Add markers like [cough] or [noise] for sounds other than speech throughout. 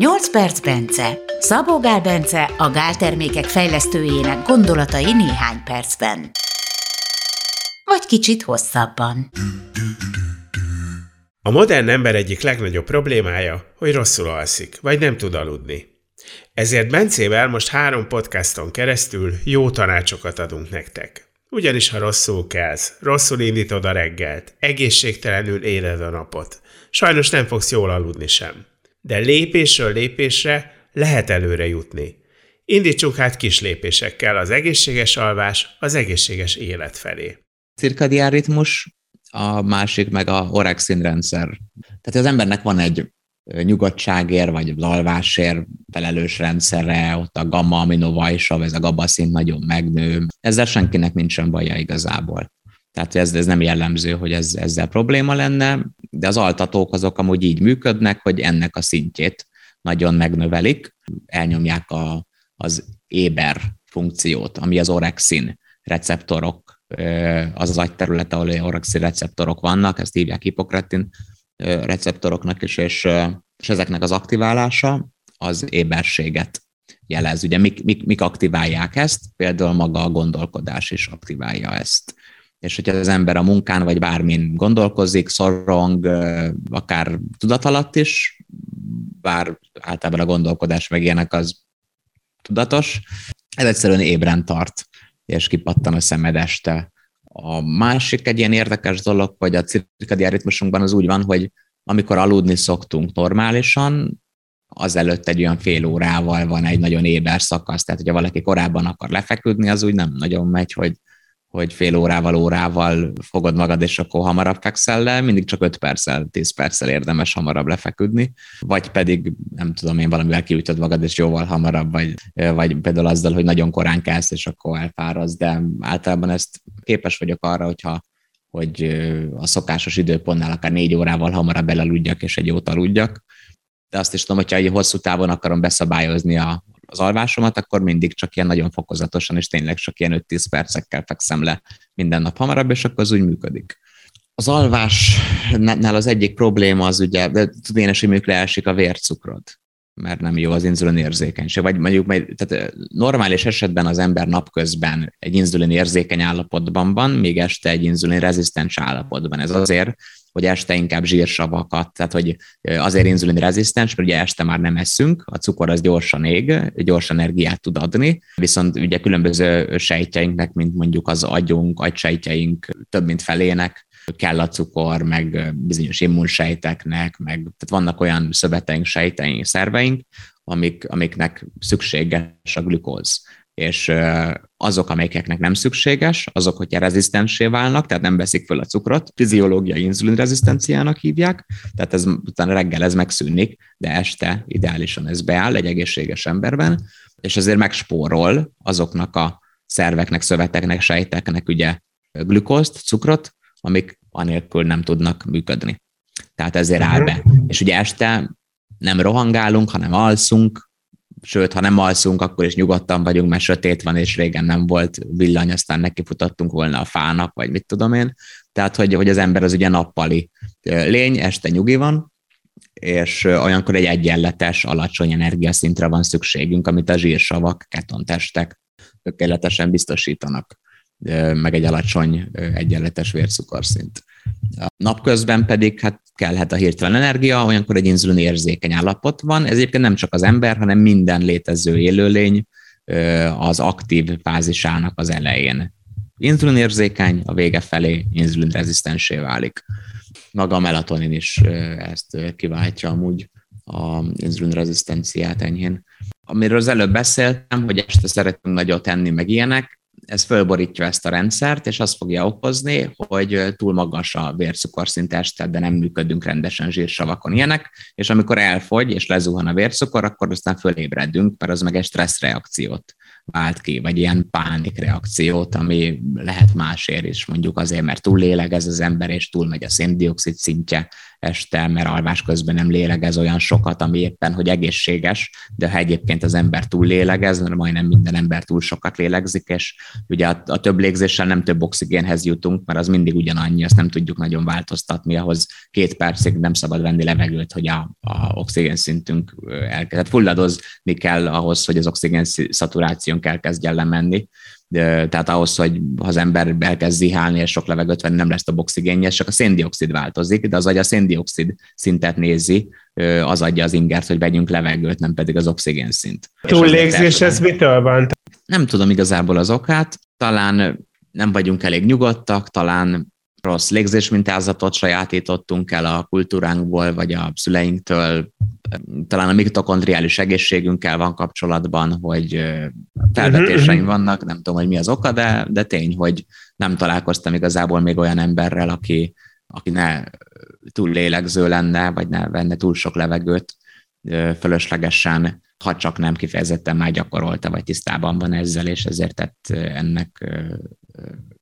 8 perc Bence. Szabó Gál Bence a gáltermékek fejlesztőjének gondolatai néhány percben. Vagy kicsit hosszabban. A modern ember egyik legnagyobb problémája, hogy rosszul alszik, vagy nem tud aludni. Ezért Bencével most három podcaston keresztül jó tanácsokat adunk nektek. Ugyanis ha rosszul kelsz, rosszul indítod a reggelt, egészségtelenül éled a napot, sajnos nem fogsz jól aludni sem. De lépésről lépésre lehet előre jutni. Indítsunk hát kis lépésekkel az egészséges alvás az egészséges élet felé. Cirkadián ritmus, a másik meg a orexin rendszer. Tehát az embernek van egy nyugodtságért, vagy az alvásért felelős rendszerre, ott a gamma aminovajsav, ez a GABA szint nagyon megnő. Ezzel senkinek nincsen baja igazából. Tehát ez, ez nem jellemző, hogy ez, ezzel probléma lenne, de az altatók azok amúgy így működnek, hogy ennek a szintjét nagyon megnövelik, elnyomják a, az éber funkciót, ami az orexin receptorok, az az agyterület, ahol orexin receptorok vannak, ezt hívják hipokretin receptoroknak is, és, és ezeknek az aktiválása az éberséget jelez. Ugye mik, mik, mik aktiválják ezt? Például maga a gondolkodás is aktiválja ezt. És hogyha az ember a munkán vagy bármin gondolkozik, szorong, akár tudat alatt is, bár általában a gondolkodás meg ilyenek az tudatos, ez egyszerűen ébren tart, és kipattan a szemed este. A másik egy ilyen érdekes dolog, hogy a cirkadián ritmusunkban az úgy van, hogy amikor aludni szoktunk normálisan, azelőtt egy olyan fél órával van egy nagyon éber szakasz, tehát hogyha valaki korábban akar lefeküdni, az úgy nem nagyon megy, hogy hogy fél órával, órával fogod magad, és akkor hamarabb fekszel le, mindig csak 5 perccel, 10 perccel érdemes hamarabb lefeküdni, vagy pedig, nem tudom én, valamivel kiütöd magad, és jóval hamarabb, vagy, vagy például azzal, hogy nagyon korán kelsz, és akkor elfáradsz, de általában ezt képes vagyok arra, hogyha hogy a szokásos időpontnál akár négy órával hamarabb elaludjak, és egy jót aludjak, de azt is tudom, hogyha egy hosszú távon akarom beszabályozni a, az alvásomat, akkor mindig csak ilyen nagyon fokozatosan, és tényleg csak ilyen 5-10 percekkel fekszem le minden nap hamarabb, és akkor az úgy működik. Az alvásnál az egyik probléma az ugye, de tudénes, hogy mondjuk leesik a vércukrod mert nem jó az inzulin érzékenység. Vagy mondjuk, tehát normális esetben az ember napközben egy inzulin érzékeny állapotban van, még este egy inzulin rezisztens állapotban. Ez azért, hogy este inkább zsírsavakat, tehát hogy azért inzulin rezisztens, mert ugye este már nem eszünk, a cukor az gyorsan ég, gyors energiát tud adni, viszont ugye különböző sejtjeinknek, mint mondjuk az agyunk, agysejtjeink több mint felének kell a cukor, meg bizonyos immunsejteknek, meg tehát vannak olyan szöveteink, sejteink, szerveink, amik, amiknek szükséges a glükóz. És azok, amelyeknek nem szükséges, azok, hogyha rezisztensé válnak, tehát nem veszik föl a cukrot, fiziológiai inzulinrezisztenciának hívják, tehát ez utána reggel ez megszűnik, de este ideálisan ez beáll egy egészséges emberben, és ezért megspórol azoknak a szerveknek, szöveteknek, sejteknek ugye glükózt, cukrot, amik anélkül nem tudnak működni. Tehát ezért áll be. És ugye este nem rohangálunk, hanem alszunk, sőt, ha nem alszunk, akkor is nyugodtan vagyunk, mert sötét van, és régen nem volt villany, aztán nekifutottunk volna a fának, vagy mit tudom én. Tehát, hogy, hogy az ember az ugye nappali lény, este nyugi van, és olyankor egy egyenletes, alacsony energiaszintre van szükségünk, amit a zsírsavak, ketontestek tökéletesen biztosítanak, meg egy alacsony egyenletes vércukorszint. Napközben pedig hát kellhet a hirtelen energia, olyankor egy inzulin érzékeny állapot van. Ez egyébként nem csak az ember, hanem minden létező élőlény az aktív fázisának az elején. Inzulin érzékeny, a vége felé inzulin rezisztensé válik. Maga a melatonin is ezt kiváltja amúgy a inzulin rezisztenciát enyhén. Amiről az előbb beszéltem, hogy este szeretünk nagyot tenni, meg ilyenek, ez fölborítja ezt a rendszert, és azt fogja okozni, hogy túl magas a vércukorszint este, de nem működünk rendesen zsírsavakon ilyenek, és amikor elfogy és lezuhan a vércukor, akkor aztán fölébredünk, mert az meg egy stresszreakciót vált ki, vagy ilyen pánikreakciót, ami lehet másért is, mondjuk azért, mert túl lélegez az ember, és túl megy a széndiokszid szintje, este, mert alvás közben nem lélegez olyan sokat, ami éppen, hogy egészséges, de ha egyébként az ember túl lélegez, mert majdnem minden ember túl sokat lélegzik, és ugye a, a több légzéssel nem több oxigénhez jutunk, mert az mindig ugyanannyi, azt nem tudjuk nagyon változtatni, ahhoz két percig nem szabad venni levegőt, hogy a, a oxigén szintünk elkezd. Tehát fulladozni kell ahhoz, hogy az oxigén szaturációnk elkezdjen lemenni, tehát ahhoz, hogy ha az ember elkezd zihálni és sok levegőt venni, nem lesz a oxigénje, csak a széndiokszid változik, de az agy a széndiokszid szintet nézi, az adja az ingert, hogy vegyünk levegőt, nem pedig az oxigén szint. Túllégzés ez mitől van? Nem tudom igazából az okát, talán nem vagyunk elég nyugodtak, talán rossz légzésmintázatot sajátítottunk el a kultúránkból, vagy a szüleinktől, talán a mitokondriális egészségünkkel van kapcsolatban, hogy felvetéseim vannak, nem tudom, hogy mi az oka, de, de tény, hogy nem találkoztam igazából még olyan emberrel, aki, aki ne túl lélegző lenne, vagy ne venne túl sok levegőt fölöslegesen, ha csak nem kifejezetten már gyakorolta, vagy tisztában van ezzel, és ezért tett ennek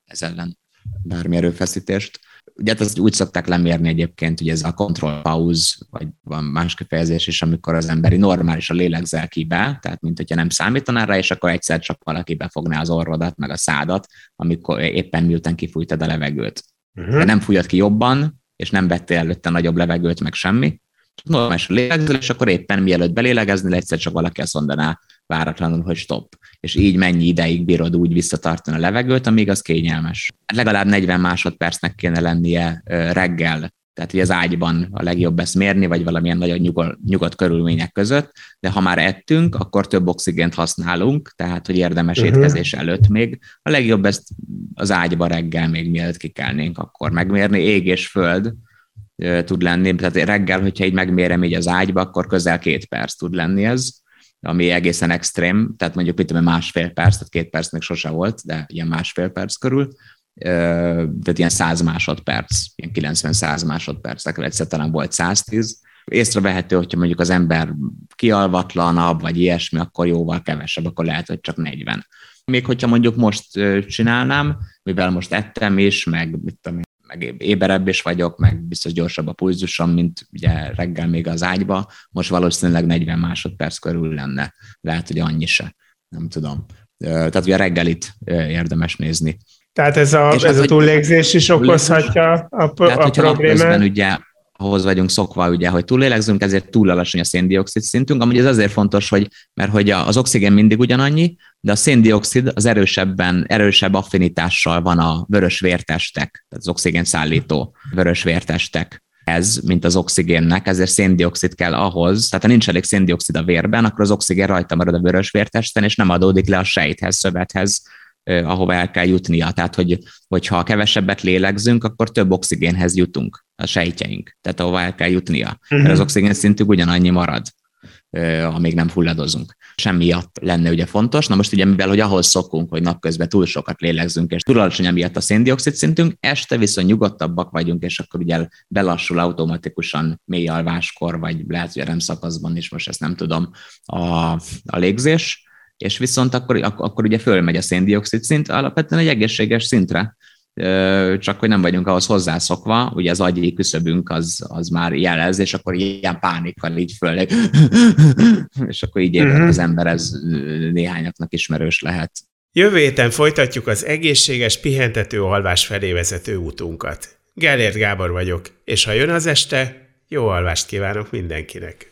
ez ellen bármi erőfeszítést. Ugye hát ezt úgy szokták lemérni egyébként, hogy ez a control pause, vagy van más kifejezés is, amikor az emberi normális a lélegzel ki be, tehát mint hogyha nem számítanál rá, és akkor egyszer csak valaki befogná az orrodat, meg a szádat, amikor éppen miután kifújtad a levegőt. Uh-huh. De nem fújod ki jobban, és nem vettél előtte nagyobb levegőt, meg semmi, normális a lélegzel, és akkor éppen mielőtt belélegezni, egyszer csak valaki azt mondaná váratlanul, hogy stop. És így mennyi ideig bírod úgy visszatartani a levegőt, amíg az kényelmes. Legalább 40 másodpercnek kéne lennie reggel, tehát hogy az ágyban a legjobb ezt mérni, vagy valamilyen nagyon nyugod, nyugodt körülmények között, de ha már ettünk, akkor több oxigént használunk, tehát hogy érdemes uh-huh. étkezés előtt még. A legjobb ezt az ágyba reggel még mielőtt kikelnénk, akkor megmérni. Ég és föld tud lenni, tehát reggel, hogyha így megmérem így az ágyba, akkor közel két perc tud lenni ez, ami egészen extrém, tehát mondjuk mit tudom, másfél perc, tehát két perc még sose volt, de ilyen másfél perc körül, tehát ilyen 100 másodperc, ilyen 90-100 másodpercekre egyszer talán volt 110. Észrevehető, hogyha mondjuk az ember kialvatlanabb, vagy ilyesmi, akkor jóval kevesebb, akkor lehet, hogy csak 40. Még hogyha mondjuk most csinálnám, mivel most ettem is, meg mit tudom, meg éberebb is vagyok, meg biztos gyorsabb a pulzusom, mint ugye reggel még az ágyba, most valószínűleg 40 másodperc körül lenne. Lehet, hogy annyi se, nem tudom. Tehát ugye a reggelit érdemes nézni. Tehát ez a, ez az, a túllégzés is okozhatja a, a, tehát, a problémát? ugye ahhoz vagyunk szokva, ugye, hogy túlélegzünk, ezért túl alacsony a széndiokszid szintünk. Amúgy ez azért fontos, hogy, mert hogy az oxigén mindig ugyanannyi, de a széndiokszid az erősebben, erősebb affinitással van a vörös vértestek, tehát az oxigén szállító vörös vértestek ez, mint az oxigénnek, ezért széndiokszid kell ahhoz, tehát ha nincs elég széndiokszid a vérben, akkor az oxigén rajta marad a vörös vértesten, és nem adódik le a sejthez, szövethez, ahova el kell jutnia. Tehát, hogy, hogyha kevesebbet lélegzünk, akkor több oxigénhez jutunk a sejtjeink, tehát ahova el kell jutnia. Uh-huh. Mert az mhm. oxigén szintük ugyanannyi marad amíg nem fulladozunk. Semmiatt lenne ugye fontos. Na most ugye mivel, hogy ahhoz szokunk, hogy napközben túl sokat lélegzünk, és túl alacsony miatt a széndiokszid szintünk, este viszont nyugodtabbak vagyunk, és akkor ugye belassul automatikusan mély alváskor, vagy lehet, hogy a REM szakaszban is, most ezt nem tudom, a, a légzés, és viszont akkor, akkor ugye fölmegy a széndiokszid szint alapvetően egy egészséges szintre, csak hogy nem vagyunk ahhoz hozzászokva, ugye az agyi küszöbünk az, az már jelez, és akkor ilyen pánikkal így föl, [laughs] és akkor így uh-huh. az ember, ez néhányaknak ismerős lehet. Jövő héten folytatjuk az egészséges, pihentető alvás felé vezető útunkat. Gellért Gábor vagyok, és ha jön az este, jó alvást kívánok mindenkinek!